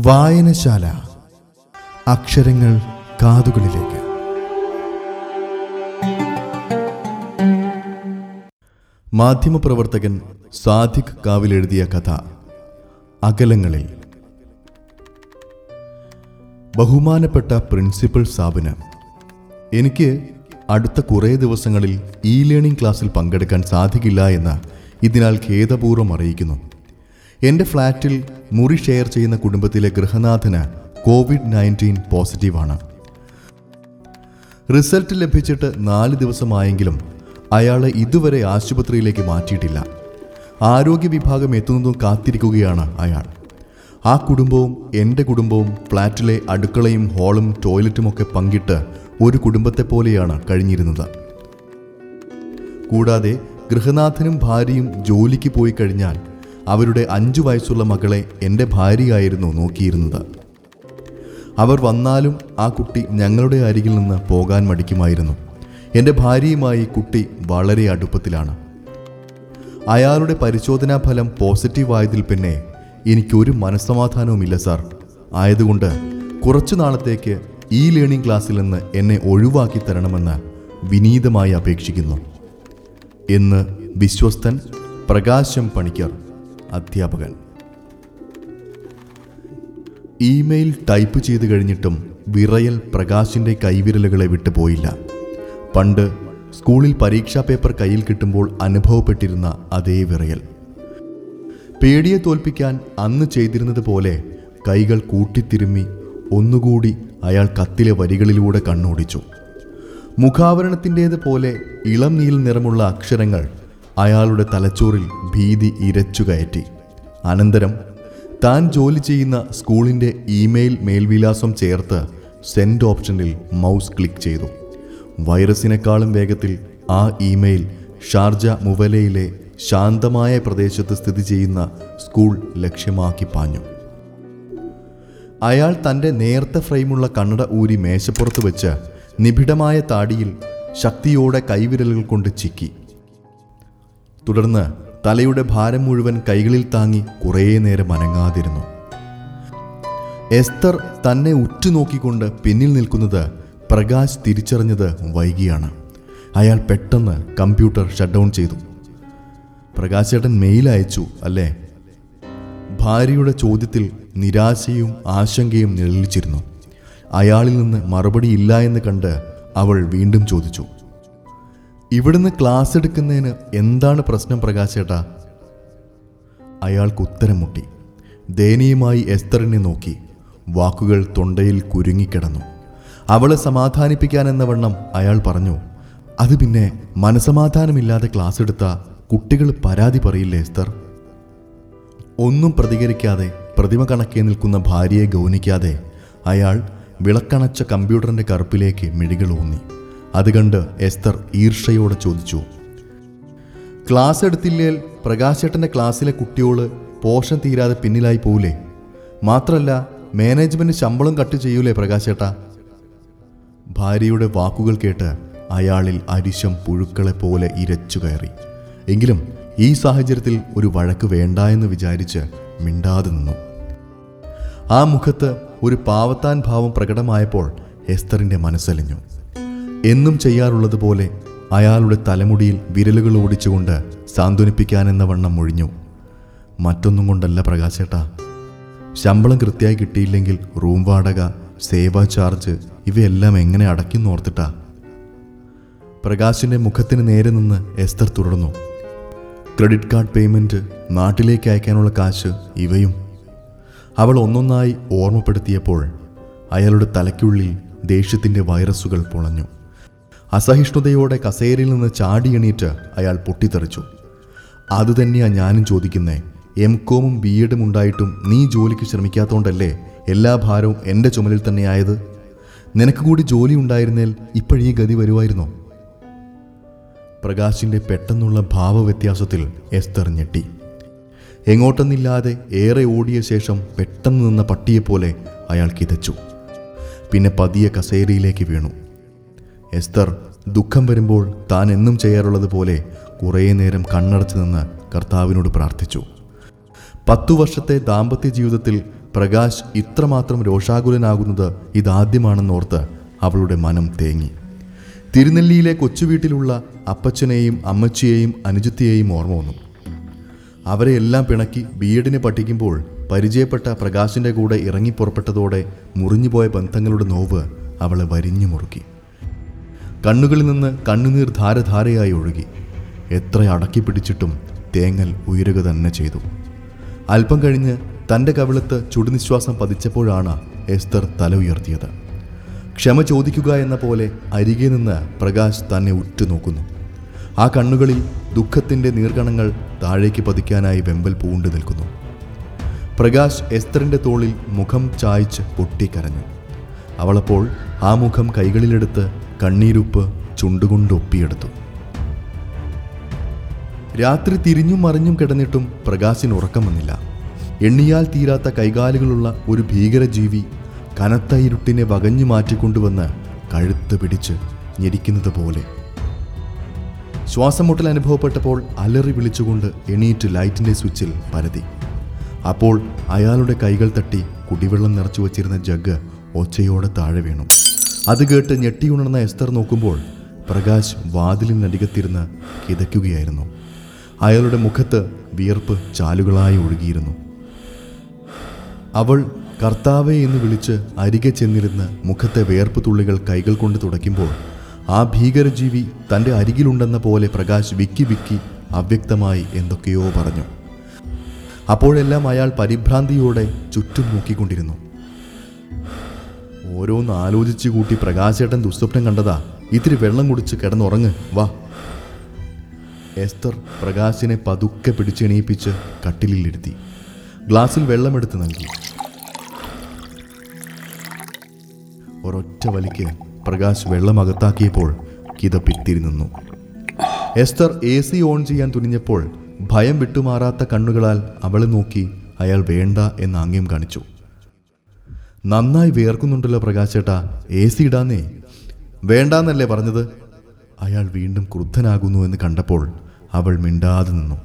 വായനശാല. അക്ഷരങ്ങൾ കാതുകളിലേക്ക്. മാധ്യമപ്രവർത്തകൻ സാദിഖ് കാവിൽ എഴുതിയ കഥ അകലങ്ങളിൽ. ബഹുമാനപ്പെട്ട പ്രിൻസിപ്പൽ സാബിന് എനിക്ക് അടുത്ത കുറേ ദിവസങ്ങളിൽ ഇ ലേണിംഗ് ക്ലാസ്സിൽ പങ്കെടുക്കാൻ സാധിക്കില്ല എന്ന് ഇതിനാൽ ഖേദപൂർവം അറിയിക്കുന്നു. എന്റെ ഫ്ലാറ്റിൽ മുറി ഷെയർ ചെയ്യുന്ന കുടുംബത്തിലെ ഗൃഹനാഥന് കോവിഡ് നയന്റീൻ പോസിറ്റീവാണ്. റിസൾട്ട് ലഭിച്ചിട്ട് നാല് ദിവസമായെങ്കിലും അയാളെ ഇതുവരെ ആശുപത്രിയിലേക്ക് മാറ്റിയിട്ടില്ല. ആരോഗ്യ വിഭാഗം എത്തുന്നതും കാത്തിരിക്കുകയാണ് അയാൾ. ആ കുടുംബവും എന്റെ കുടുംബവും ഫ്ലാറ്റിലെ അടുക്കളയും ഹാളും ടോയ്ലറ്റുമൊക്കെ പങ്കിട്ട് ഒരു കുടുംബത്തെ പോലെയാണ് കഴിഞ്ഞിരുന്നത്. കൂടാതെ ഗൃഹനാഥനും ഭാര്യയും ജോലിക്ക് പോയി കഴിഞ്ഞാൽ അവരുടെ അഞ്ചു വയസ്സുള്ള മകളെ എന്റെ ഭാര്യയായിരുന്നു നോക്കിയിരുന്നത്. അവർ വന്നാലും ആ കുട്ടി ഞങ്ങളുടെ അരികിൽ നിന്ന് പോകാൻ മടിക്കുമായിരുന്നു. എന്റെ ഭാര്യയുമായി കുട്ടി വളരെ അടുപ്പത്തിലാണ്. അയാളുടെ പരിശോധനാ ഫലം പോസിറ്റീവ് ആയതിൽ പിന്നെ എനിക്കൊരു മനസ്സമാധാനവുമില്ല സാർ. ആയതുകൊണ്ട് കുറച്ചു നാളത്തേക്ക് ഈ ലേണിംഗ് ക്ലാസ്സിൽ നിന്ന് എന്നെ ഒഴിവാക്കി തരണമെന്ന് വിനീതമായി അപേക്ഷിക്കുന്നു. എന്ന് വിശ്വസ്തൻ പ്രകാശം പണിക്കർ അധ്യാപകൻ. ഇമെയിൽ ടൈപ്പ് ചെയ്ത് കഴിഞ്ഞിട്ടും വിറയൽ പ്രകാശിന്റെ കൈവിരലുകളെ വിട്ടുപോയില്ല പണ്ട് സ്കൂളിൽ പരീക്ഷാ പേപ്പർ കയ്യിൽ കിട്ടുമ്പോൾ അനുഭവപ്പെട്ടിരുന്ന അതേ വിറയൽ. പേടിയെ തോൽപ്പിക്കാൻ അന്ന് ചെയ്തിരുന്നത് പോലെ കൈകൾ കൂട്ടിത്തിരുമ്മി ഒന്നുകൂടി അയാൾ കത്തിലെ വരികളിലൂടെ കണ്ണോടിച്ചു. മുഖാവരണത്തിന്റേത് പോലെ ഇളം നീൽ നിറമുള്ള അക്ഷരങ്ങൾ അയാളുടെ തലച്ചോറിൽ ഭീതി ഇരച്ചു കയറ്റി. അനന്തരം താൻ ജോലി ചെയ്യുന്ന സ്കൂളിന്റെ ഇമെയിൽ മേൽവിലാസം ചേർത്ത് സെൻഡ് ഓപ്ഷനിൽ മൗസ് ക്ലിക്ക് ചെയ്തു. വൈറസിനേക്കാളും വേഗത്തിൽ ആ ഇമെയിൽ ഷാർജ മുവലയിലെ ശാന്തമായ പ്രദേശത്ത് സ്ഥിതി ചെയ്യുന്ന സ്കൂൾ ലക്ഷ്യമാക്കി പാഞ്ഞു. അയാൾ തന്റെ നേർത്ത ഫ്രെയിമുള്ള കണ്ണട ഊരി മേശപ്പുറത്ത് വെച്ച് നിബിഡമായ താടിയിൽ ശക്തിയോടെ കൈവിരലുകൾ കൊണ്ട് ചിക്കി. തുടർന്ന് തലയുടെ ഭാരം മുഴുവൻ കൈകളിൽ താങ്ങി കുറേ നേരം അനങ്ങാതിരുന്നു. എസ്തർ തന്നെ ഉറ്റുനോക്കിക്കൊണ്ട് പിന്നിൽ നിൽക്കുന്നത് പ്രകാശ് തിരിച്ചറിഞ്ഞത് വൈകിയാണ്. അയാൾ പെട്ടെന്ന് കമ്പ്യൂട്ടർ ഷട്ട് ഡൗൺ ചെയ്തു. പ്രകാശ് ചേട്ടൻ മെയിൽ അയച്ചു അല്ലേ? ഭാര്യയുടെ ചോദ്യത്തിൽ നിരാശയും ആശങ്കയും നിഴലിച്ചിരുന്നു. അയാളിൽ നിന്ന് മറുപടി ഇല്ല എന്ന് കണ്ട് അവൾ വീണ്ടും ചോദിച്ചു. ഇവിടുന്ന് ക്ലാസ് എടുക്കുന്നതിന് എന്താണ് പ്രശ്നം പ്രകാശേട്ടാ അയാൾക്ക് ഉത്തരം മുട്ടി. ദയനീയമായി എസ്തറിനെ നോക്കി. വാക്കുകൾ തൊണ്ടയിൽ കുരുങ്ങിക്കിടന്നു അവളെ സമാധാനിപ്പിക്കാനെന്ന വണ്ണം അയാൾ പറഞ്ഞു. അത് പിന്നെ മനസമാധാനമില്ലാതെ ക്ലാസ് എടുത്ത കുട്ടികൾ പരാതി പറയില്ലേ എസ്തർ? ഒന്നും പ്രതികരിക്കാതെ പ്രതിമ കണക്കേ നിൽക്കുന്ന ഭാര്യയെ ഗൗനിക്കാതെ അയാൾ വിളക്കണച്ച കമ്പ്യൂട്ടറിന്റെ കറുപ്പിലേക്ക് മിഴികൾ ഊന്നി. അത് കണ്ട് എസ്തർ ഈർഷയോടെ ചോദിച്ചു ക്ലാസ് എടുത്തില്ലേൽ പ്രകാശേട്ടന്റെ ക്ലാസ്സിലെ കുട്ടിയോൾ പോഷൻ തീരാതെ പിന്നിലായി പോവില്ലേ മാത്രമല്ല മാനേജ്മെന്റ് ശമ്പളം കട്ട് ചെയ്യൂലേ പ്രകാശേട്ടാ? ഭാര്യയുടെ വാക്കുകൾ കേട്ട് അയാളിൽ അരിശം പുഴുക്കളെ പോലെ ഇരച്ചു കയറി. എങ്കിലും ഈ സാഹചര്യത്തിൽ ഒരു വഴക്ക് വേണ്ട എന്ന് വിചാരിച്ച് മിണ്ടാതെ നിന്നു. ആ മുഖത്ത് ഒരു പാവത്താൻ ഭാവം പ്രകടമായപ്പോൾ എസ്തറിന്റെ മനസ്സലിഞ്ഞു. എന്നും ചെയ്യാറുള്ളതുപോലെ അയാളുടെ തലമുടിയിൽ വിരലുകൾ ഓടിച്ചുകൊണ്ട് സാന്ത്വനിപ്പിക്കാനെന്ന വണ്ണം ഒഴിഞ്ഞു മറ്റൊന്നും കൊണ്ടല്ല പ്രകാശേട്ടാ. ശമ്പളം കൃത്യമായി കിട്ടിയില്ലെങ്കിൽ റൂം വാടക സേവാ ചാർജ് ഇവയെല്ലാം എങ്ങനെ അടയ്ക്കുന്നോർത്തിട്ടാ പ്രകാശിന്റെ മുഖത്തിന് നേരെ നിന്ന് എസ്തർ തുടർന്നു. ക്രെഡിറ്റ് കാർഡ് പേയ്മെന്റ് നാട്ടിലേക്ക് അയക്കാനുള്ള കാശ് ഇവയും. അവൾ ഒന്നൊന്നായി ഓർമ്മപ്പെടുത്തിയപ്പോൾ അയാളുടെ തലയ്ക്കുള്ളിൽ ദേഷ്യത്തിന്റെ വൈറസുകൾ പൊളഞ്ഞു. അസഹിഷ്ണുതയോടെ കസേരയിൽ നിന്ന് ചാടിയണീറ്റ് അയാൾ പൊട്ടിത്തെറിച്ചു. അതുതന്നെയാണ് ഞാനും ചോദിക്കുന്നേ എം. കോമും ബി എഡും ഉണ്ടായിട്ടും നീ ജോലിക്ക് ശ്രമിക്കാത്തോണ്ടല്ലേ എല്ലാ ഭാരവും എന്റെ ചുമലിൽ തന്നെയായത് നിനക്ക് കൂടി ജോലി ഉണ്ടായിരുന്നേൽ ഇപ്പോഴീ ഗതി വരുമായിരുന്നോ പ്രകാശിന്റെ പെട്ടെന്നുള്ള ഭാവവ്യത്യാസത്തിൽ എസ്തർ ഞെട്ടി. എങ്ങോട്ടെന്നില്ലാതെ ഏറെ ഓടിയ ശേഷം പെട്ടെന്ന് നിന്ന പട്ടിയെപ്പോലെ അയാൾ കിതച്ചു. പിന്നെ പതിയെ കസേരയിലേക്ക് വീണു. എസ്തർ ദുഃഖം വരുമ്പോൾ താൻ എന്നും ചെയ്യാറുള്ളത് പോലെ കുറേ നേരം കണ്ണടച്ചു നിന്ന് കർത്താവിനോട് പ്രാർത്ഥിച്ചു. പത്തു വർഷത്തെ ദാമ്പത്യ ജീവിതത്തിൽ പ്രകാശ് ഇത്രമാത്രം രോഷാകുലനാകുന്നത് ഇതാദ്യമാണെന്നോർത്ത് അവളുടെ മനം തേങ്ങി. തിരുനെല്ലിയിലെ കൊച്ചുവീട്ടിലുള്ള അപ്പച്ചനെയും അമ്മച്ചിയെയും അനുജത്തിയെയും ഓർമ്മ വന്നു. അവരെ എല്ലാം പിണക്കി ബി എഡിന് പഠിക്കുമ്പോൾ പരിചയപ്പെട്ട പ്രകാശിന്റെ കൂടെ ഇറങ്ങിപ്പുറപ്പെട്ടതോടെ മുറിഞ്ഞുപോയ ബന്ധങ്ങളുടെ നോവ് അവളെ വരിഞ്ഞു മുറുക്കി. കണ്ണുകളിൽ നിന്ന് കണ്ണുനീർ ധാരധാരയായി ഒഴുകി. എത്ര അടക്കി പിടിച്ചിട്ടും തേങ്ങൽ ഉയരുക തന്നെ ചെയ്തു. അല്പം കഴിഞ്ഞ് തന്റെ കവിളത്ത് ചുടുനിശ്വാസം പതിച്ചപ്പോഴാണ് എസ്തർ തല ഉയർത്തിയത്. ക്ഷമ ചോദിക്കുക എന്ന പോലെ അരികെ നിന്ന് പ്രകാശ് തന്നെ ഉറ്റുനോക്കുന്നു. ആ കണ്ണുകളിൽ ദുഃഖത്തിന്റെ നീർഗണങ്ങൾ താഴേക്ക് പതിക്കാനായി വെമ്പൽ പൂണ്ടു നിൽക്കുന്നു. പ്രകാശ് എസ്തറിന്റെ തോളിൽ മുഖം ചായ്ച്ച് പൊട്ടിക്കരഞ്ഞു. അവളപ്പോൾ ആ മുഖം കൈകളിലെടുത്ത് കണ്ണീരുപ്പ് ചുണ്ടുകൊണ്ട് ഒപ്പിയെടുത്തു. രാത്രി തിരിഞ്ഞും മറിഞ്ഞും കിടന്നിട്ടും പ്രകാശിന് ഉറക്കം വന്നില്ല. എണ്ണിയാൽ തീരാത്ത കൈകാലുകളുള്ള ഒരു ഭീകരജീവി കനത്ത ഇരുട്ടിനെ വകഞ്ഞു മാറ്റിക്കൊണ്ടുവന്ന് കഴുത്ത് പിടിച്ച് ഞെരിക്കുന്നത് പോലെ. ശ്വാസമുട്ടൽ അനുഭവപ്പെട്ടപ്പോൾ അലറി വിളിച്ചുകൊണ്ട് എണീറ്റ് ലൈറ്റിന്റെ സ്വിച്ചിൽ പരതി. അപ്പോൾ അയാളുടെ കൈകൾ തട്ടി കുടിവെള്ളം നിറച്ചു വച്ചിരുന്ന ജഗ് ഒച്ചയോടെ താഴെ വീണു. അത് കേട്ട് ഞെട്ടിയുണർന്ന എസ്തർ നോക്കുമ്പോൾ പ്രകാശ് വാതിലിനടികത്തിരുന്ന് കിതയ്ക്കുകയായിരുന്നു. അയാളുടെ മുഖത്ത് വിയർപ്പ് ചാലുകളായി ഒഴുകിയിരുന്നു. അവൾ കർത്താവെ എന്ന് വിളിച്ച് അരികെ ചെന്നിരുന്ന് മുഖത്തെ വേർപ്പ് തുള്ളികൾ കൈകൾ കൊണ്ട് തുടയ്ക്കുമ്പോൾ ആ ഭീകരജീവി തന്റെ അരികിലുണ്ടെന്ന പോലെ പ്രകാശ് വിക്കി വിക്കി അവ്യക്തമായി എന്തൊക്കെയോ പറഞ്ഞു. അപ്പോഴെല്ലാം അയാൾ പരിഭ്രാന്തിയോടെ ചുറ്റും നോക്കിക്കൊണ്ടിരുന്നു. ഓരോന്ന് ആലോചിച്ച് കൂട്ടി പ്രകാശേട്ടൻ ദുസ്വപ്നം കണ്ടതാ. ഇത്തിരി വെള്ളം കുടിച്ച് കിടന്നുറങ്ങ്. വാ. എസ്തർ പ്രകാശിനെ പതുക്കെ പിടിച്ചെണീപ്പിച്ച് കട്ടിലിലിരുത്തി. ഗ്ലാസ്സിൽ വെള്ളമെടുത്ത് നൽകി. ഒരൊറ്റ വലിക്ക് പ്രകാശ് വെള്ളം അകത്താക്കിയപ്പോൾ കിതപ്പിത്തിരി നിന്നു. എസ്തർ എ സി ഓൺ ചെയ്യാൻ തുനിഞ്ഞപ്പോൾ ഭയം വിട്ടുമാറാത്ത കണ്ണുകളാൽ അവളെ നോക്കി അയാൾ വേണ്ട എന്ന് ആംഗ്യം കാണിച്ചു. നന്നായി വിയർക്കുന്നുണ്ടല്ലോ പ്രകാശേട്ടാ. A C ഇടാന്നേ. വേണ്ടാന്നല്ലേ പറഞ്ഞത്? അയാൾ വീണ്ടും ക്രുദ്ധനാകുന്നു എന്ന് കണ്ടപ്പോൾ അവൾ മിണ്ടാതെ നിന്നു.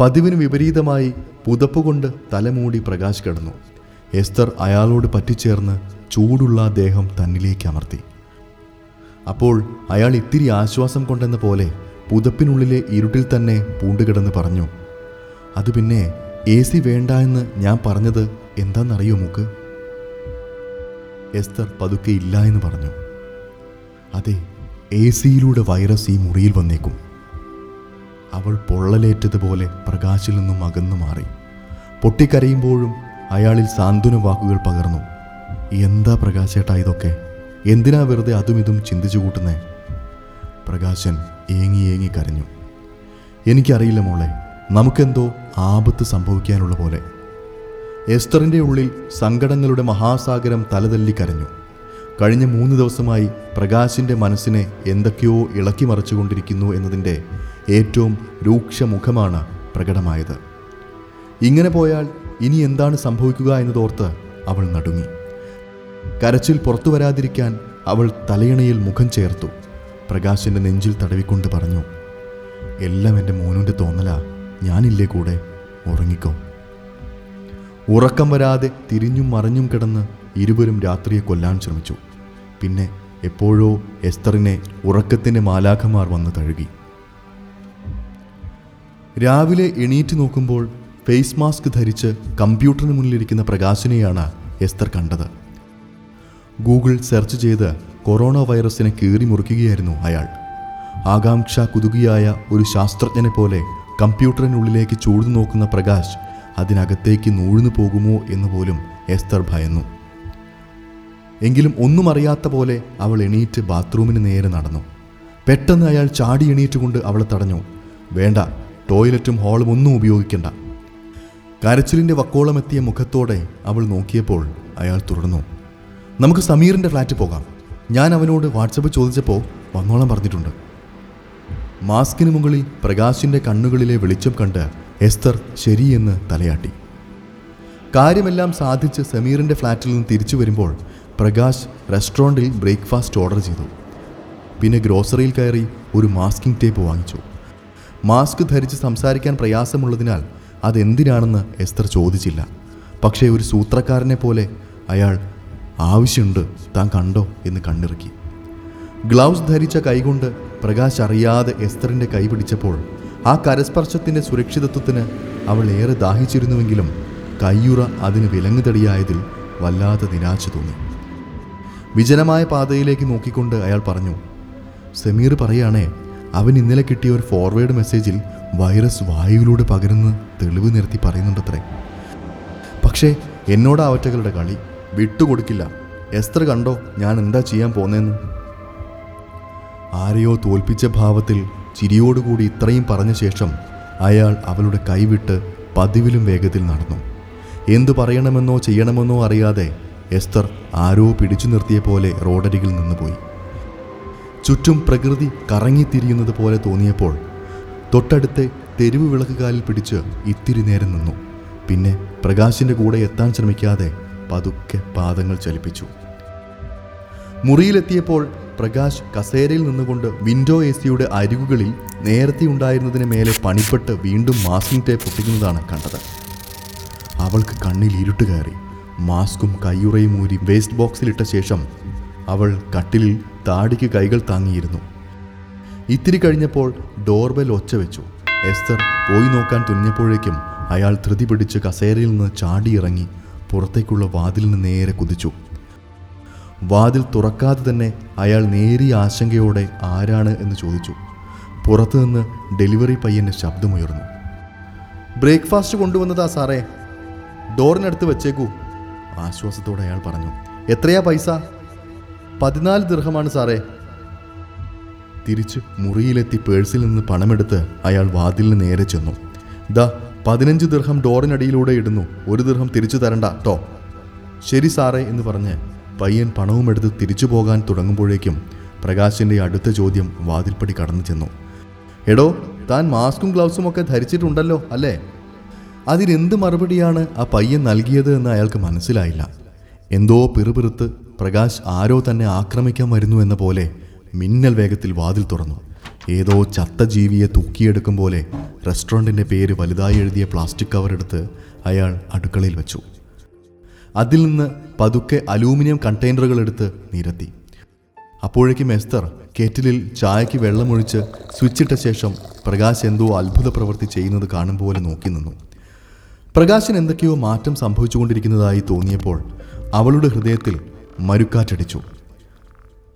പതിവിന് വിപരീതമായി പുതപ്പുകൊണ്ട് തലമൂടി പ്രകാശ് കിടന്നു. എസ്തർ അയാളോട് പറ്റിച്ചേർന്ന് ചൂടുള്ള ദേഹം തന്നിലേക്ക് അമർത്തി. അപ്പോൾ അയാൾ ഇത്തിരി ആശ്വാസം കൊണ്ടെന്ന പോലെ പുതപ്പിനുള്ളിലെ ഇരുട്ടിൽ തന്നെ പൂണ്ടുകിടന്ന് പറഞ്ഞു അത് പിന്നെ എ സി വേണ്ട എന്ന് ഞാൻ പറഞ്ഞത് എന്താണെന്നറിയോ മൂക്ക്? എസ്തർ പതുക്കെ ഇല്ല എന്ന് പറഞ്ഞു. അതെ എ സിയിലൂടെ വൈറസ് ഈ മുറിയിൽ വന്നേക്കും. അവൾ പൊള്ളലേറ്റതുപോലെ പ്രകാശിൽ നിന്നും അകന്നു മാറി. പൊട്ടിക്കരയുമ്പോഴും അയാളിൽ സാന്ത്വന വാക്കുകൾ പകർന്നു. എന്താ പ്രകാശേട്ടാ ഇതൊക്കെ? എന്തിനാ വെറുതെ അതും ഇതും ചിന്തിച്ചു കൂട്ടുന്നേ? പ്രകാശൻ ഏങ്ങി ഏങ്ങി കരഞ്ഞു. എനിക്കറിയില്ല മോളെ നമുക്കെന്തോ ആപത്ത് സംഭവിക്കാനുള്ള പോലെ. എസ്തറിന്റെ ഉള്ളിൽ സങ്കടങ്ങളുടെ മഹാസാഗരം തലതല്ലി കരഞ്ഞു. കഴിഞ്ഞ മൂന്ന് ദിവസമായി പ്രകാശിന്റെ മനസ്സിനെ എന്തൊക്കെയോ ഇളക്കി മറിച്ചുകൊണ്ടിരിക്കുന്നു എന്നതിന്റെ ഏറ്റവും രൂക്ഷമുഖമാണ് പ്രകടമായത്. ഇങ്ങനെ പോയാൽ ഇനി എന്താണ് സംഭവിക്കുക എന്നതോർത്ത് അവൾ നടുങ്ങി. കരച്ചിൽ പുറത്തു വരാതിരിക്കാൻ അവൾ തലയിണയിൽ മുഖം ചേർത്തു. പ്രകാശിന്റെ നെഞ്ചിൽ തടവിക്കൊണ്ട് പറഞ്ഞു എല്ലാം എന്റെ മോനുവിന്റെ തോന്നലാ. ഞാനില്ലേ കൂടെ? ഉറങ്ങിക്കോ. ഉറക്കം വരാതെ തിരിഞ്ഞും മറിഞ്ഞും കിടന്ന് ഇരുവരും രാത്രിയെ കൊല്ലാൻ ശ്രമിച്ചു. പിന്നെ എപ്പോഴോ എസ്തറിനെ ഉറക്കത്തിന്റെ മാലാഖമാർ വന്ന് തഴുകി. രാവിലെ എണീറ്റ് നോക്കുമ്പോൾ ഫേസ് മാസ്ക് ധരിച്ച് കമ്പ്യൂട്ടറിന് മുന്നിലിരിക്കുന്ന പ്രകാശിനെയാണ് എസ്തർ കണ്ടത്. ഗൂഗിൾ സെർച്ച് ചെയ്ത് കൊറോണ വൈറസിനെ കീറി മുറിക്കുകയായിരുന്നു അയാൾ. ആകാംക്ഷ കുതുകിയായ ഒരു ശാസ്ത്രജ്ഞനെ പോലെ കമ്പ്യൂട്ടറിനുള്ളിലേക്ക് ചൂഴ്ന്നു നോക്കുന്ന പ്രകാശ് അതിനകത്തേക്ക് നൂഴ്ന്നു പോകുമോ എന്ന് പോലും എസ്തർ ഭയന്നു. എങ്കിലും ഒന്നും അറിയാത്ത പോലെ അവൾ എണീറ്റ് ബാത്റൂമിന് നേരെ നടന്നു. പെട്ടെന്ന് അയാൾ ചാടി എണീറ്റുകൊണ്ട് അവളെ തടഞ്ഞു. വേണ്ട ടോയ്ലറ്റും ഹാളും ഒന്നും ഉപയോഗിക്കണ്ട. കരച്ചിലിന്റെ വക്കോളമെത്തിയ മുഖത്തോടെ അവൾ നോക്കിയപ്പോൾ അയാൾ തുടർന്നു. നമുക്ക് സമീറിന്റെ ഫ്ലാറ്റ് പോകാം. ഞാൻ അവനോട് വാട്സപ്പ് ചോദിച്ചപ്പോൾ വന്നോളം പറഞ്ഞിട്ടുണ്ട്. മാസ്കിന് മുകളിൽ പ്രകാശിന്റെ കണ്ണുകളിലെ വെളിച്ചം കണ്ട് എസ്തർ ശരിയെന്ന് തലയാട്ടി. കാര്യമെല്ലാം സാധിച്ച് സമീറിന്റെ ഫ്ലാറ്റിൽ നിന്ന് തിരിച്ചു വരുമ്പോൾ പ്രകാശ് റെസ്റ്റോറന്റിൽ ബ്രേക്ക്ഫാസ്റ്റ് ഓർഡർ ചെയ്തു. പിന്നെ ഗ്രോസറിയിൽ കയറി ഒരു മാസ്കിംഗ് ടേപ്പ് വാങ്ങിച്ചു. മാസ്ക് ധരിച്ച് സംസാരിക്കാൻ പ്രയാസമുള്ളതിനാൽ അതെന്തിനാണെന്ന് എസ്തർ ചോദിച്ചില്ല. പക്ഷേ ഒരു സൂത്രക്കാരനെ പോലെ അയാൾ ആവശ്യമുണ്ട് താൻ കണ്ടോ? എന്ന് കണ്ണിറുക്കി. ഗ്ലൗസ് ധരിച്ച കൈകൊണ്ട് പ്രകാശ് അറിയാതെ എസ്തറിന്റെ കൈ പിടിച്ചപ്പോൾ ആ കരസ്പർശത്തിന്റെ സുരക്ഷിതത്വത്തിന് അവൾ ഏറെ ദാഹിച്ചിരുന്നുവെങ്കിലും കയ്യുറ അതിന് വിലങ്ങുതടിയായതിൽ വല്ലാതെ നിരാശ തോന്നി. വിജനമായ പാതയിലേക്ക് നോക്കിക്കൊണ്ട് അയാൾ പറഞ്ഞു സമീർ പറയുകയാണേ അവൻ ഇന്നലെ കിട്ടിയ ഒരു ഫോർവേഡ് മെസ്സേജിൽ വൈറസ് വായുവിലൂടെ പകരുന്ന തെളിവ് നിർത്തി പറയുന്നുണ്ടത്രേ. പക്ഷേ എന്നോട് അവറ്റകളുടെ കളി വിട്ടുകൊടുക്കില്ല. എസ്ത്ര കണ്ടോ ഞാൻ എന്താ ചെയ്യാൻ പോന്നേന്ന്? ആരെയോ തോൽപ്പിച്ച ഭാവത്തിൽ ചിരിയോടുകൂടി ഇത്രയും പറഞ്ഞ ശേഷം അയാൾ അവളുടെ കൈവിട്ട് പതിവിലും വേഗത്തിൽ നടന്നു. എന്തു പറയണമെന്നോ ചെയ്യണമെന്നോ അറിയാതെ എസ്തർ ആരോ പിടിച്ചു നിർത്തിയ പോലെ റോഡരികിൽ നിന്നുപോയി. ചുറ്റും പ്രകൃതി കറങ്ങിത്തിരിയുന്നത് പോലെ തോന്നിയപ്പോൾ തൊട്ടടുത്തെ തെരുവ് വിളക്കുകാലിൽ പിടിച്ച് ഇത്തിരി നേരം നിന്നു. പിന്നെ പ്രകാശിന്റെ കൂടെ എത്താൻ ശ്രമിക്കാതെ പതുക്കെ പാദങ്ങൾ ചലിപ്പിച്ചു. മുറിയിലെത്തിയപ്പോൾ പ്രകാശ് കസേരയിൽ നിന്നുകൊണ്ട് വിൻഡോ എ സിയുടെ അരികുകളിൽ നേരത്തെ ഉണ്ടായിരുന്നതിന് മേലെ പണിപ്പെട്ട് വീണ്ടും മാസ്കിംഗ് ടേപ്പ് ഒട്ടിക്കുന്നതാണ് കണ്ടത്. അവൾക്ക് കണ്ണിൽ ഇരുട്ട് കയറി. മാസ്കും കയ്യുറയും ഊരി വേസ്റ്റ് ബോക്സിലിട്ട ശേഷം അവൾ കട്ടിലിൽ താടിക്ക് കൈകൾ താങ്ങിയിരുന്നു. ഇത്തിരി കഴിഞ്ഞപ്പോൾ ഡോർബെൽ ഒച്ച വെച്ചു. എസ്തർ പോയി നോക്കാൻ തുനിഞ്ഞപ്പോഴേക്കും അയാൾ ധൃതി പിടിച്ച് കസേരയിൽ നിന്ന് ചാടിയിറങ്ങി പുറത്തേക്കുള്ള വാതിലിന് നേരെ കുതിച്ചു. വാതിൽ തുറക്കാതെ തന്നെ അയാൾ നേരിയ ആശങ്കയോടെ ആരാണ് എന്ന് ചോദിച്ചു. പുറത്തുനിന്ന് ഡെലിവറി പയ്യന്റെ ശബ്ദമുയർന്നു. ബ്രേക്ക്ഫാസ്റ്റ് കൊണ്ടുവന്നതാ സാറേ. ഡോറിനടുത്ത് വെച്ചേക്കൂ. ആശ്വാസത്തോടെ അയാൾ പറഞ്ഞു. എത്രയാ പൈസ? പതിനാല് ദീർഘമാണ് സാറേ. തിരിച്ച് മുറിയിലെത്തി പേഴ്സിൽ നിന്ന് പണമെടുത്ത് അയാൾ വാതിലിന് നേരെ ചെന്നു. ദാ പതിനഞ്ച് ദീർഘം ഡോറിനടിയിലൂടെ ഇടുന്നു. ഒരു ദീർഘം തിരിച്ചു തരണ്ട ട്ടോ. ശരി സാറേ എന്ന് പറഞ്ഞ് പയ്യൻ പണവും എടുത്ത് തിരിച്ചു പോകാൻ തുടങ്ങുമ്പോഴേക്കും പ്രകാശിന്റെ അടുത്ത ചോദ്യം വാതിൽപ്പടി കടന്നു ചെന്നു. എടോ താൻ മാസ്കും ഗ്ലൗസും ഒക്കെ ധരിച്ചിട്ടുണ്ടല്ലോ അല്ലേ? അതിനെന്ത് മറുപടിയാണ് ആ പയ്യൻ നൽകിയത് എന്ന് അയാൾക്ക് മനസ്സിലായില്ല. എന്തോ പിറുപിറുത്ത് പ്രകാശ് ആരോ തന്നെ ആക്രമിക്കാൻ വരുന്നു എന്ന പോലെ മിന്നൽ വേഗത്തിൽ വാതിൽ തുറന്നു. ഏതോ ചത്ത ജീവിയെ തൂക്കിയെടുക്കും പോലെ റെസ്റ്റോറന്റിന്റെ പേര് വലുതായി എഴുതിയ പ്ലാസ്റ്റിക് കവർ എടുത്ത് അയാൾ അടുക്കളയിൽ വെച്ചു. അതിൽ നിന്ന് പതുക്കെ അലൂമിനിയം കണ്ടെയ്നറുകൾ എടുത്ത് നിരത്തി. അപ്പോഴേക്കും എസ്തർ കെറ്റിലിൽ ചായയ്ക്ക് വെള്ളമൊഴിച്ച് സ്വിച്ചിട്ട ശേഷം പ്രകാശ് എന്തോ അത്ഭുത പ്രവൃത്തി ചെയ്യുന്നത് കാണും പോലെ നോക്കി നിന്നു. പ്രകാശിന് എന്തൊക്കെയോ മാറ്റം സംഭവിച്ചുകൊണ്ടിരിക്കുന്നതായി തോന്നിയപ്പോൾ അവളുടെ ഹൃദയത്തിൽ മരുക്കാറ്റടിച്ചു.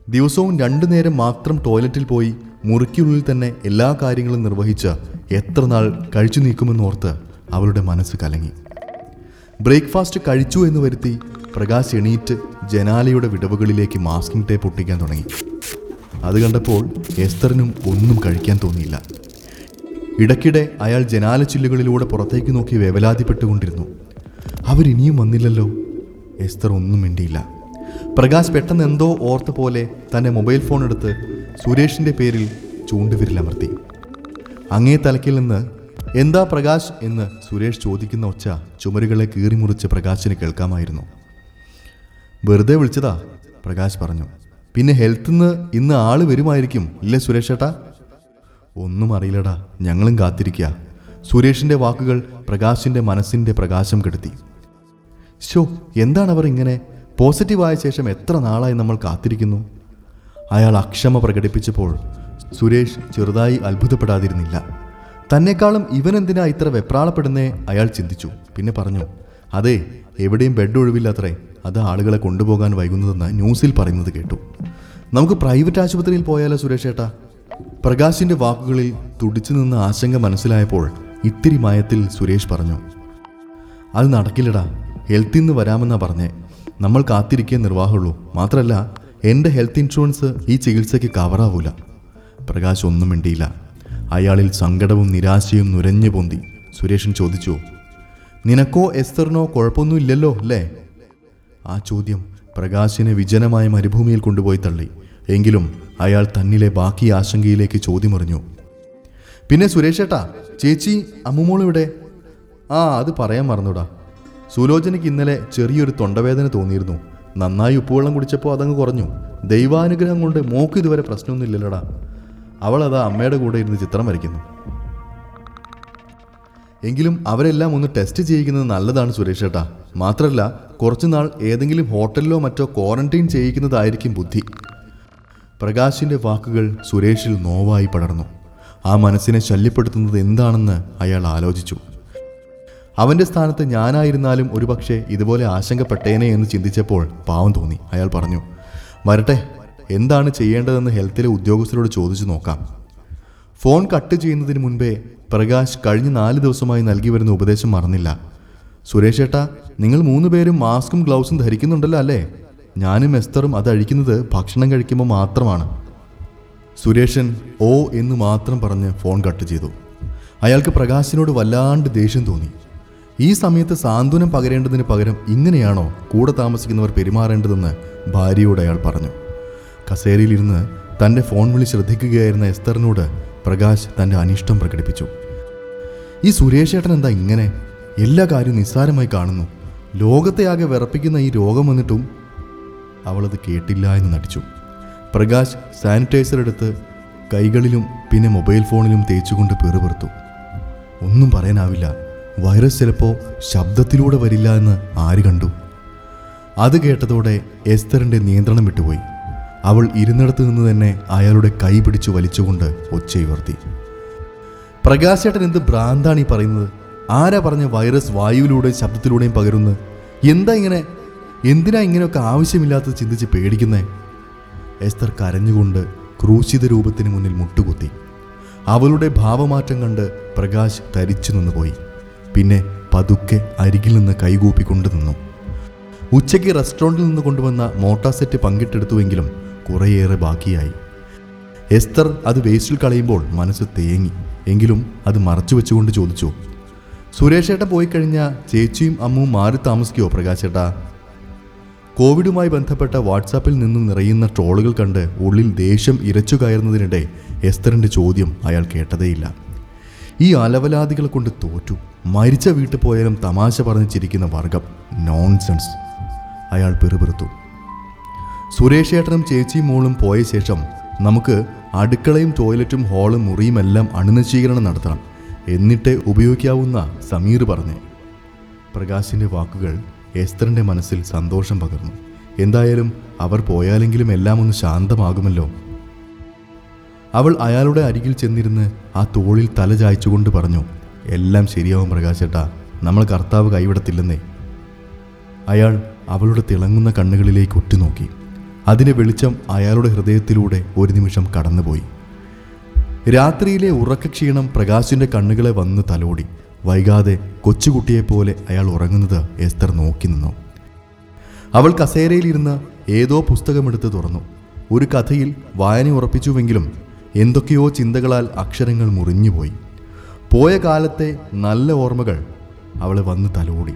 ദിവസവും രണ്ടു നേരം മാത്രം ടോയ്ലറ്റിൽ പോയി മുറിക്കുള്ളിൽ തന്നെ എല്ലാ കാര്യങ്ങളും നിർവഹിച്ച് എത്ര നാൾ കഴിച്ചു നീക്കുമെന്നോർത്ത് അവളുടെ മനസ്സ് കലങ്ങി. ബ്രേക്ക്ഫാസ്റ്റ് കഴിച്ചു എന്ന് വരുത്തി പ്രകാശ് എണീറ്റ് ജനാലയുടെ വിടവുകളിലേക്ക് മാസ്കിംഗ് ടേപ്പ് ഒട്ടിക്കാൻ തുടങ്ങി. അത് കണ്ടപ്പോൾ എസ്തറിനും ഒന്നും കഴിക്കാൻ തോന്നിയില്ല. ഇടയ്ക്കിടെ അയാൾ ജനാല ചില്ലുകളിലൂടെ പുറത്തേക്ക് നോക്കി വേവലാതിപ്പെട്ടുകൊണ്ടിരുന്നു. അവരിനിയും വന്നില്ലല്ലോ. എസ്തർ ഒന്നും മിണ്ടിയില്ല. പ്രകാശ് പെട്ടെന്ന് എന്തോ ഓർത്ത പോലെ തന്റെ മൊബൈൽ ഫോൺ എടുത്ത് സുരേഷിന്റെ പേരിൽ ചൂണ്ടുവിരലമർത്തി. അങ്ങേ തലക്കിൽ നിന്ന് എന്താ പ്രകാശ് എന്ന് സുരേഷ് ചോദിക്കുന്ന ഒച്ച ചുമരുകളെ കീറിമുറിച്ച് പ്രകാശിന് കേൾക്കാമായിരുന്നു. വെറുതെ വിളിച്ചതാ പ്രകാശ് പറഞ്ഞു. പിന്നെ ഹെൽത്തുനിന്ന് ഇന്ന് ആൾ വരുമായിരിക്കും ഇല്ലേ സുരേഷ് ഏട്ടാ ഒന്നും അറിയില്ലടാ ഞങ്ങളും കാത്തിരിക്കുക സുരേഷിന്റെ വാക്കുകൾ പ്രകാശിന്റെ മനസ്സിന്റെ പ്രകാശം കെടുത്തി. ഷോ എന്താണ് അവർ ഇങ്ങനെ? പോസിറ്റീവായ ശേഷം എത്ര നാളായി നമ്മൾ കാത്തിരിക്കുന്നു? അയാൾ അക്ഷമ പ്രകടിപ്പിച്ചപ്പോൾ സുരേഷ് ചെറുതായി അത്ഭുതപ്പെടാതിരുന്നില്ല. തന്നെക്കാളും ഇവനെന്തിനാ ഇത്ര വെപ്രാളപ്പെടുന്നേ? അയാൾ ചിന്തിച്ചു. പിന്നെ പറഞ്ഞു അതെ എവിടെയും ബെഡ് ഒഴിവില്ലാത്രേ അത് ആളുകളെ കൊണ്ടുപോകാൻ വൈകുന്നതെന്ന് ന്യൂസിൽ പറയുന്നത് കേട്ടു. നമുക്ക് പ്രൈവറ്റ് ആശുപത്രിയിൽ പോയാലോ സുരേഷ് ഏട്ടാ? പ്രകാശിന്റെ വാക്കുകളിൽ തുടിച്ചു നിന്ന് ആശങ്ക മനസ്സിലായപ്പോൾ ഇത്തിരി മയത്തിൽ സുരേഷ് പറഞ്ഞു അത് നടക്കില്ലടാ. ഹെൽത്തിൽ നിന്ന് വരാമെന്നാ പറഞ്ഞേ. നമ്മൾ കാത്തിരിക്കേ നിർവാഹമുള്ളൂ. മാത്രമല്ല എന്റെ ഹെൽത്ത് ഇൻഷുറൻസ് ഈ ചികിത്സയ്ക്ക് കവറാവൂല പ്രകാശ് ഒന്നും മിണ്ടിയില്ല. അയാളിൽ സങ്കടവും നിരാശയും നുരഞ്ഞു പൊന്തി. സുരേഷൻ ചോദിച്ചു നിനക്കോ എസ്തറിനോ കുഴപ്പമൊന്നുമില്ലല്ലോ അല്ലേ? ആ ചോദ്യം പ്രകാശിനെ വിജനമായ മരുഭൂമിയിൽ കൊണ്ടുപോയി തള്ളി. എങ്കിലും അയാൾ തന്നിലെ ബാക്കി ആശങ്കയിലേക്ക് ചോദ്യമറിഞ്ഞു. പിന്നെ സുരേഷ് ഏട്ടാ ചേച്ചി അമ്മുമോളിവിടെ? ആ അത് പറയാൻ മറന്നുടാ. സുലോചനയ്ക്ക് ഇന്നലെ ചെറിയൊരു തൊണ്ടവേദന തോന്നിയിരുന്നു. നന്നായി ഉപ്പുവെള്ളം കുടിച്ചപ്പോൾ അതങ്ങ് കുറഞ്ഞു. ദൈവാനുഗ്രഹം കൊണ്ട് മോക്ക് ഇതുവരെ പ്രശ്നമൊന്നുമില്ലല്ലോടാ. അവൾ അത് അമ്മയുടെ കൂടെ ഇരുന്ന് ചിത്രം വരയ്ക്കുന്നു. എങ്കിലും അവരെല്ലാം ഒന്ന് ടെസ്റ്റ് ചെയ്യിക്കുന്നത് നല്ലതാണ് സുരേഷ് ഏട്ടാ. മാത്രമല്ല കുറച്ചുനാൾ ഏതെങ്കിലും ഹോട്ടലിലോ മറ്റോ ക്വാറന്റൈൻ ചെയ്യിക്കുന്നതായിരിക്കും ബുദ്ധി. പ്രകാശിന്റെ വാക്കുകൾ സുരേഷിൽ നോവായി പടർന്നു. ആ മനസ്സിനെ ശല്യപ്പെടുത്തുന്നത് എന്താണെന്ന് അയാൾ ആലോചിച്ചു. അവന്റെ സ്ഥാനത്ത് ഞാനായിരുന്നാലും ഒരുപക്ഷെ ഇതുപോലെ ആശങ്കപ്പെട്ടേനെ എന്ന് ചിന്തിച്ചപ്പോൾ പാവം തോന്നി. അയാൾ പറഞ്ഞു വരട്ടെ എന്താണ് ചെയ്യേണ്ടതെന്ന് ഹെൽത്തിലെ ഉദ്യോഗസ്ഥരോട് ചോദിച്ചു നോക്കാം. ഫോൺ കട്ട് ചെയ്യുന്നതിന് മുൻപേ പ്രകാശ് കഴിഞ്ഞ നാല് ദിവസമായി നൽകി വരുന്ന ഉപദേശം മറന്നില്ല. സുരേഷ് ഏട്ടാ നിങ്ങൾ മൂന്ന് പേരും മാസ്കും ഗ്ലൗസും ധരിക്കുന്നുണ്ടല്ലോ അല്ലേ? ഞാനും എസ്തറും അത് അഴിക്കുന്നത് ഭക്ഷണം കഴിക്കുമ്പോൾ മാത്രമാണ്. സുരേഷൻ ഓ എന്ന് മാത്രം പറഞ്ഞ് ഫോൺ കട്ട് ചെയ്തു. അയാൾക്ക് പ്രകാശിനോട് വല്ലാണ്ട് ദേഷ്യം തോന്നി. ഈ സമയത്ത് സാന്ത്വനം പകരേണ്ടതിന് പകരം ഇങ്ങനെയാണോ കൂടെ താമസിക്കുന്നവർ പെരുമാറേണ്ടതെന്ന് ഭാര്യയോട് അയാൾ പറഞ്ഞു. കസേരയിലിരുന്ന് തന്റെ ഫോൺ വിളി ശ്രദ്ധിക്കുകയായിരുന്ന എസ്തറിനോട് പ്രകാശ് തന്റെ അനിഷ്ടം പ്രകടിപ്പിച്ചു. ഈ സുരേഷ് ഏട്ടൻ എന്താ ഇങ്ങനെ? എല്ലാ കാര്യവും നിസ്സാരമായി കാണുന്നു. ലോകത്തെ ആകെ വിറപ്പിക്കുന്ന ഈ രോഗം വന്നിട്ടും അവളത് കേട്ടില്ല എന്ന് നടിച്ചു. പ്രകാശ് സാനിറ്റൈസർ എടുത്ത് കൈകളിലും പിന്നെ മൊബൈൽ ഫോണിലും തേച്ചുകൊണ്ട് പേറുപെറുത്തു ഒന്നും പറയാനാവില്ല. വൈറസ് ചിലപ്പോൾ ശബ്ദത്തിലൂടെ വരില്ല എന്ന് ആര് കണ്ടു? അത് കേട്ടതോടെ എസ്തറിന്റെ നിയന്ത്രണം വിട്ടുപോയി. അവൾ ഇരുന്നിടത്ത് നിന്ന് തന്നെ അയാളുടെ കൈ പിടിച്ചു വലിച്ചുകൊണ്ട് ഒച്ചയുയർത്തി പ്രകാശേട്ടൻ എന്ത് ഭ്രാന്താണ് ഈ പറയുന്നത്? ആരാ പറഞ്ഞ വൈറസ് വായുവിലൂടെയും ശബ്ദത്തിലൂടെയും പകരുന്നു എന്താ ഇങ്ങനെ? എന്തിനാ ഇങ്ങനെയൊക്കെ ആവശ്യമില്ലാത്തത് ചിന്തിച്ച് പേടിക്കുന്നേ? എസ്തർ കരഞ്ഞുകൊണ്ട് ക്രൂശിത രൂപത്തിന് മുന്നിൽ മുട്ടുകുത്തി. അവളുടെ ഭാവമാറ്റം കണ്ട് പ്രകാശ് തരിച്ചു നിന്നുപോയി. പിന്നെ പതുക്കെ അരികിൽ നിന്ന് കൈകൂപ്പിക്കൊണ്ട് നിന്നു ഉച്ചയ്ക്ക് റെസ്റ്റോറന്റിൽ നിന്ന് കൊണ്ടുവന്ന മോട്ടാർ സെറ്റ് പങ്കിട്ടെടുത്തുവെങ്കിലും കുറേയേറെ ബാക്കിയായി. എസ്തർ അത് വേസ്റ്റിൽ കളയുമ്പോൾ മനസ്സ് തേങ്ങി. എങ്കിലും അത് മറച്ചു വെച്ചുകൊണ്ട് ചോദിച്ചു സുരേഷേട്ട പോയി കഴിഞ്ഞ ചേച്ചിയും അമ്മുവും മാറി താമസിക്കുമോ പ്രകാശേട്ടാ? കോവിഡുമായി ബന്ധപ്പെട്ട വാട്സാപ്പിൽ നിന്നും നിറയുന്ന ട്രോളുകൾ കണ്ട് ഉള്ളിൽ ദേഷ്യം ഇരച്ചു കയറുന്നതിനിടെ എസ്തറിന്റെ ചോദ്യം അയാൾ കേട്ടതേയില്ല. ഈ അലവലാദികളെ കൊണ്ട് തോറ്റു. മരിച്ച വീട്ടിൽ പോയാലും തമാശ പറഞ്ഞ് ചിരിക്കുന്ന വർഗം. നോൺസെൻസ് അയാൾ പിറുപിറുത്തു. സുരേഷ് ഏട്ടനും ചേച്ചിയും മോളും പോയ ശേഷം നമുക്ക് അടുക്കളയും ടോയ്ലറ്റും ഹാളും മുറിയും എല്ലാം അണുനശീകരണം നടത്തണം എന്നിട്ടേ ഉപയോഗിക്കാവുന്ന സമീർ പറഞ്ഞു. പ്രകാശിന്റെ വാക്കുകൾ എസ്തറിന്റെ മനസ്സിൽ സന്തോഷം പകർന്നു. എന്തായാലും അവർ പോയാലെങ്കിലും എല്ലാം ഒന്ന് ശാന്തമാകുമല്ലോ. അവൾ അയാളുടെ അരികിൽ ചെന്നിരുന്ന് ആ തോളിൽ തല ചായ്ച്ചുകൊണ്ട് പറഞ്ഞു എല്ലാം ശരിയാവും പ്രകാശേട്ടാ നമ്മൾ കർത്താവ് കൈവിടത്തില്ലെന്നേ. അയാൾ അവളുടെ തിളങ്ങുന്ന കണ്ണുകളിലേക്ക് ഉറ്റുനോക്കി അതിന്റെ വെളിച്ചം അയാളുടെ ഹൃദയത്തിലൂടെ ഒരു നിമിഷം കടന്നുപോയി. രാത്രിയിലെ ഉറക്കക്ഷീണം പ്രകാശിന്റെ കണ്ണുകളെ വന്ന് തലോടി. വൈകാതെ കൊച്ചുകുട്ടിയെപ്പോലെ അയാൾ ഉറങ്ങുന്നത് എസ്തർ നോക്കി നിന്നു. അവൾ കസേരയിലിരുന്ന് ഏതോ പുസ്തകമെടുത്ത് തുറന്നു. ഒരു കഥയിൽ വായന ഉറപ്പിച്ചുവെങ്കിലും എന്തൊക്കെയോ ചിന്തകളാൽ അക്ഷരങ്ങൾ മുറിഞ്ഞുപോയി. പോയ കാലത്തെ നല്ല ഓർമ്മകൾ അവളെ വന്ന് തലോടി.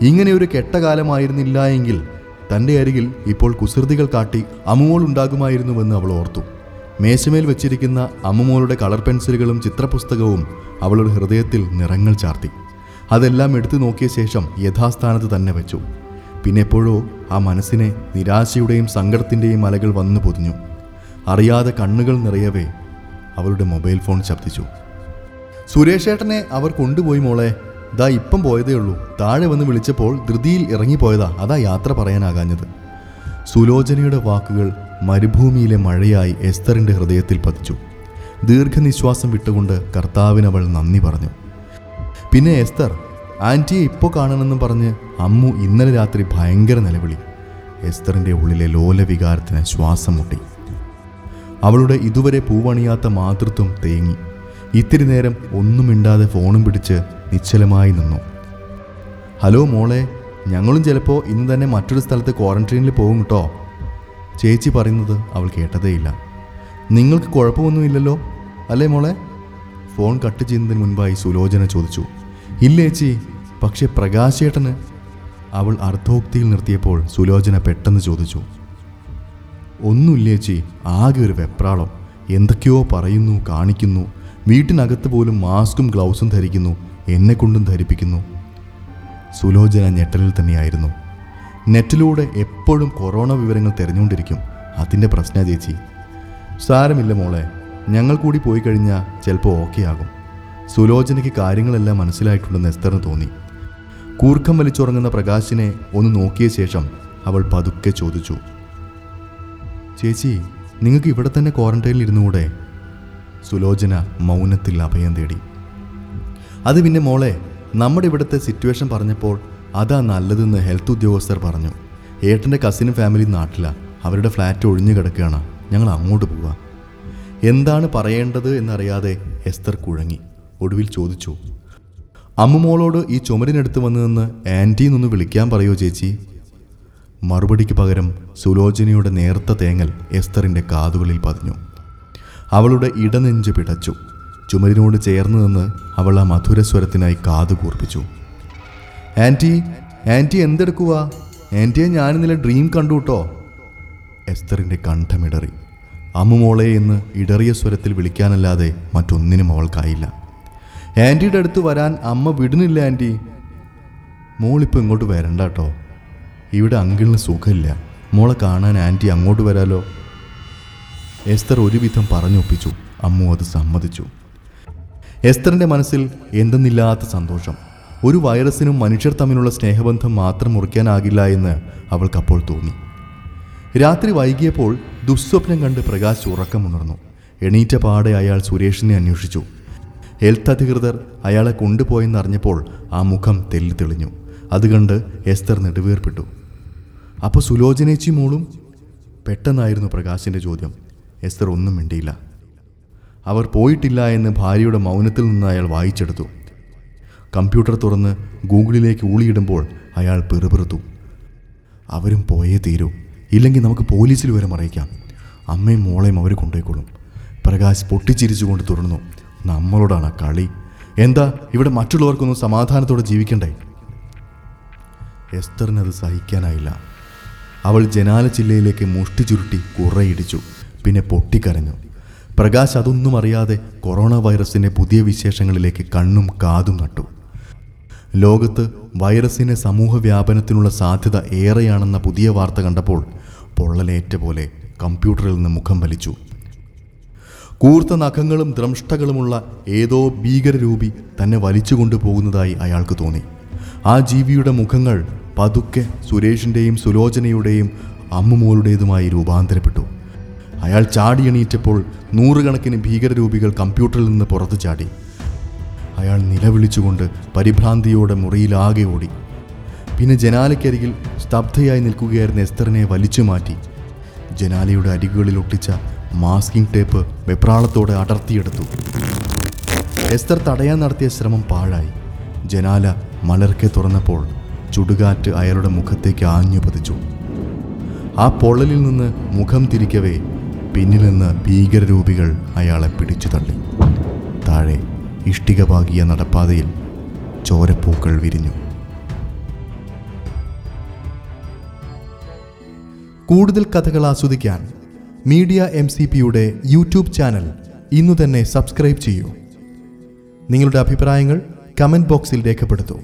ഇങ്ങനെ ഒരു കെട്ട കാലമായിരുന്നില്ല എങ്കിൽ തന്റെ അരികിൽ ഇപ്പോൾ കുസൃതികൾ കാട്ടി അമ്മുമോൾ ഉണ്ടാകുമായിരുന്നുവെന്ന് അവൾ ഓർത്തു. മേശമേൽ വെച്ചിരിക്കുന്ന അമ്മുമോളുടെ കളർ പെൻസിലുകളും ചിത്രപുസ്തകവും അവളുടെ ഹൃദയത്തിൽ നിറങ്ങൾ ചാർത്തി. അതെല്ലാം എടുത്തു നോക്കിയ ശേഷം യഥാസ്ഥാനത്ത് തന്നെ വെച്ചു. പിന്നെപ്പോഴോ ആ മനസ്സിനെ നിരാശയുടെയും സങ്കടത്തിന്റെയും അലകൾ വന്നു പൊതിഞ്ഞു. അറിയാതെ കണ്ണുകൾ നിറയവേ അവളുടെ മൊബൈൽ ഫോൺ ശബ്ദിച്ചു. സുരേഷേട്ടനെ അവർ കൊണ്ടുപോയി മോളെ. ദാ ഇപ്പം പോയതേ ഉള്ളൂ. താഴെ വന്ന് വിളിച്ചപ്പോൾ ധൃതിയിൽ ഇറങ്ങിപ്പോയതാ. അതാ യാത്ര പറയാനാകാഞ്ഞത്. സുലോചനയുടെ വാക്കുകൾ മരുഭൂമിയിലെ മഴയായി എസ്തറിന്റെ ഹൃദയത്തിൽ പതിച്ചു. ദീർഘനിശ്വാസം വിട്ടുകൊണ്ട് കർത്താവിനവൾ നന്ദി പറഞ്ഞു. പിന്നെ എസ്തർ ആന്റിയെ ഇപ്പോൾ കാണണമെന്നും പറഞ്ഞ് അമ്മു ഇന്നലെ രാത്രി ഭയങ്കര നിലവിളി. എസ്തറിന്റെ ഉള്ളിലെ ലോലവികാരത്തിന് ശ്വാസം മുട്ടി. അവളുടെ ഇതുവരെ പൂവണിയാത്ത മാതൃത്വം തേങ്ങി. ഇത്തിരി നേരം ഒന്നും ഫോണും പിടിച്ച് നിശ്ചലമായി നിന്നു. ഹലോ മോളെ ഞങ്ങളും ചിലപ്പോൾ ഇന്ന് തന്നെ മറ്റൊരു സ്ഥലത്ത് ക്വാറന്റൈനിൽ പോകും കേട്ടോ ചേച്ചി പറയുന്നത് അവൾ കേട്ടതേയില്ല. നിങ്ങൾക്ക് കുഴപ്പമൊന്നുമില്ലല്ലോ അല്ലേ മോളെ? ഫോൺ കട്ട് ചെയ്യുന്നതിന് മുൻപായി സുലോചന ചോദിച്ചു. ഇല്ല ചേച്ചി പക്ഷെ പ്രകാശേട്ടന് അവൾ അർദ്ധോക്തിയിൽ നിർത്തിയപ്പോൾ സുലോചന പെട്ടെന്ന് ചോദിച്ചു. ഒന്നുമില്ല ചേച്ചി ആകെ ഒരു വെപ്രാളം. എന്തൊക്കെയോ പറയുന്നു കാണിക്കുന്നു. വീട്ടിനകത്ത് പോലും മാസ്കും ഗ്ലൗസും ധരിക്കുന്നു. എന്നെ കൊണ്ടും ധരിപ്പിക്കുന്നു. സുലോചന ഞെട്ടലിൽ തന്നെയായിരുന്നു. നെറ്റിലൂടെ എപ്പോഴും കൊറോണ വിവരങ്ങൾ തിരഞ്ഞുകൊണ്ടിരിക്കും. അതിന്റെ പ്രശ്ന ചേച്ചി. സാരമില്ല മോളെ. ഞങ്ങൾ കൂടി പോയി കഴിഞ്ഞാൽ ചിലപ്പോൾ ഓക്കെ ആകും. സുലോചനയ്ക്ക് കാര്യങ്ങളെല്ലാം മനസ്സിലായിട്ടുണ്ടെന്ന് എസ്തറിന് തോന്നി. കൂർക്കം വലിച്ചുറങ്ങുന്ന പ്രകാശിനെ ഒന്ന് നോക്കിയ ശേഷം അവൾ പതുക്കെ ചോദിച്ചു. ചേച്ചി നിങ്ങൾക്ക് ഇവിടെ തന്നെ ക്വാറന്റൈനിൽ ഇരുന്നുകൂടെ? സുലോചന മൗനത്തിൽ അഭയം തേടി. അത് പിന്നെ മോളെ നമ്മുടെ ഇവിടുത്തെ സിറ്റുവേഷൻ പറഞ്ഞപ്പോൾ അതാ നല്ലതെന്ന് ഹെൽത്ത് ഉദ്യോഗസ്ഥർ പറഞ്ഞു. ഏട്ടന്റെ കസിനും ഫാമിലി നാട്ടിലാണ് അവരുടെ ഫ്ലാറ്റ് ഒഴിഞ്ഞു കിടക്കുകയാണ്. ഞങ്ങൾ അങ്ങോട്ട് പോവാ. എന്താണ് പറയേണ്ടത് എന്നറിയാതെ എസ്തർ കുഴങ്ങി. ഒടുവിൽ ചോദിച്ചു. അമ്മുമോളോട് ഈ ചുമരിനടുത്ത് വന്നു നിന്ന് ആന്റിന്നൊന്ന് വിളിക്കാൻ പറയോ ചേച്ചി? മറുപടിക്ക് പകരം സുലോചനയുടെ നേർത്ത തേങ്ങൽ എസ്തറിന്റെ കാതുകളിൽ പതിഞ്ഞു. അവളുടെ ഇടനെഞ്ച് പിടച്ചു. ചുമരിനോട് ചേർന്ന് നിന്ന് അവൾ ആ മധുരസ്വരത്തിനായി കാതു കൂർപ്പിച്ചു. ആന്റി ആന്റി എന്തെടുക്കുക ആന്റിയെ ഞാനിന്നലെ ഡ്രീം കണ്ടു കേട്ടോ. എസ്തറിന്റെ കണ്ഠമിടറി അമ്മുമോളെ എന്ന് ഇടറിയ സ്വരത്തിൽ വിളിക്കാനല്ലാതെ മറ്റൊന്നിനും അവൾക്കായില്ല. ആന്റിയുടെ അടുത്ത് വരാൻ അമ്മ വിടുന്നില്ല ആന്റി മോളിപ്പോൾ ഇങ്ങോട്ട് വരണ്ട കേട്ടോ. ഇവിടെ അങ്കിളിന് സുഖമില്ല. മോളെ കാണാൻ ആന്റി അങ്ങോട്ട് വരാലോ. എസ്തർ ഒരുവിധം പറഞ്ഞൊപ്പിച്ചു. അമ്മു അത് സമ്മതിച്ചു. എസ്തറിന്റെ മനസ്സിൽ എന്തെന്നില്ലാത്ത സന്തോഷം. ഒരു വൈറസിനും മനുഷ്യർ തമ്മിലുള്ള സ്നേഹബന്ധം മാത്രം മുറിക്കാനാകില്ല എന്ന് അവൾക്കപ്പോൾ തോന്നി. രാത്രി വൈകിയപ്പോൾ ദുസ്വപ്നം കണ്ട് പ്രകാശ് ഉറക്കമുണർന്നു എണീറ്റ പാടെ അയാൾ സുരേഷിനെ അന്വേഷിച്ചു. ഹെൽത്ത് അധികൃതർ അയാളെ കൊണ്ടുപോയെന്നറിഞ്ഞപ്പോൾ ആ മുഖം തെല്ലി തെളിഞ്ഞു അതുകണ്ട് എസ്തർ നെടുവേർപ്പെട്ടു. അപ്പോൾ സുലോചനേച്ചി മോളും പെട്ടെന്നായിരുന്നു പ്രകാശിന്റെ ചോദ്യം. എസ്തർ ഒന്നും മിണ്ടിയില്ല. അവർ പോയിട്ടില്ല എന്ന് ഭാര്യയുടെ മൗനത്തിൽ നിന്ന് അയാൾ വായിച്ചെടുത്തു. കമ്പ്യൂട്ടർ തുറന്ന് ഗൂഗിളിലേക്ക് ഊളിയിടുമ്പോൾ അയാൾ പെറുപെറുത്തു. അവരും പോയേ തീരൂ. ഇല്ലെങ്കിൽ നമുക്ക് പോലീസിൽ വരെ അറിയിക്കാം. അമ്മയും മോളെയും അവർ കൊണ്ടുപോയിക്കൊള്ളും പ്രകാശ് പൊട്ടിച്ചിരിച്ചുകൊണ്ട് തുടർന്നു. നമ്മളോടാണ് കളി. എന്താ ഇവിടെ മറ്റുള്ളവർക്കൊന്നും സമാധാനത്തോടെ ജീവിക്കണ്ടേ? എസ്തറിനത് സഹിക്കാനായില്ല. അവൾ ജനാല ചില്ലയിലേക്ക് മുഷ്ടി ചുരുട്ടി കുറയിടിച്ചു. പിന്നെ പൊട്ടിക്കരഞ്ഞു. പ്രകാശ് അതൊന്നും അറിയാതെ കൊറോണ വൈറസിന്റെ പുതിയ വിശേഷങ്ങളിലേക്ക് കണ്ണും കാതും നട്ടു. ലോകത്ത് വൈറസിന്റെ സമൂഹ വ്യാപനത്തിനുള്ള സാധ്യത ഏറെയാണെന്ന പുതിയ വാർത്ത കണ്ടപ്പോൾ പൊള്ളലേറ്റ പോലെ കമ്പ്യൂട്ടറിൽ നിന്ന് മുഖം വലിച്ചു. കൂർത്ത നഖങ്ങളും ദ്രംഷ്ടകളുമുള്ള ഏതോ ഭീകരരൂപി തന്നെ വലിച്ചു കൊണ്ടുപോകുന്നതായി അയാൾക്ക് തോന്നി. ആ ജീവിയുടെ മുഖങ്ങൾ പതുക്കെ സുരേഷിന്റെയും സുലോചനയുടെയും അമ്മുമോളുടേതുമായി രൂപാന്തരപ്പെട്ടു. അയാൾ ചാടിയണീറ്റപ്പോൾ നൂറുകണക്കിന് ഭീകരരൂപികൾ കമ്പ്യൂട്ടറിൽ നിന്ന് പുറത്തു ചാടി. അയാൾ നിലവിളിച്ചുകൊണ്ട് പരിഭ്രാന്തിയോടെ മുറിയിലാകെ ഓടി. പിന്നെ ജനാലയ്ക്കരികിൽ സ്തബ്ധയായി നിൽക്കുകയായിരുന്ന എസ്തറിനെ വലിച്ചു മാറ്റി. ജനാലയുടെ അരികുകളിൽ ഒട്ടിച്ച മാസ്കിംഗ് ടേപ്പ് വെപ്രാളത്തോടെ അടർത്തിയെടുത്തു. എസ്തർ തടയാൻ നടത്തിയ ശ്രമം പാഴായി. ജനാല മലർക്കെ തുറന്നപ്പോൾ ചുടുകാറ്റ് അയാളുടെ മുഖത്തേക്ക് ആഞ്ഞു പതിച്ചു ആ പൊള്ളലിൽ നിന്ന് മുഖം തിരിക്കവേ പിന്നിൽ നിന്ന് ഭീകരരൂപികൾ അയാളെ പിടിച്ചു തള്ളി. താഴെ ഇഷ്ടിക പാകിയ നടപ്പാതയിൽ ചോരപ്പൂക്കൾ വിരിഞ്ഞു. കൂടുതൽ കഥകൾ ആസ്വദിക്കാൻ മീഡിയ എം സി പിയുടെ യൂട്യൂബ് ചാനൽ ഇന്നു തന്നെ സബ്സ്ക്രൈബ് ചെയ്യൂ. നിങ്ങളുടെ അഭിപ്രായങ്ങൾ കമന്റ് ബോക്സിൽ രേഖപ്പെടുത്തൂ.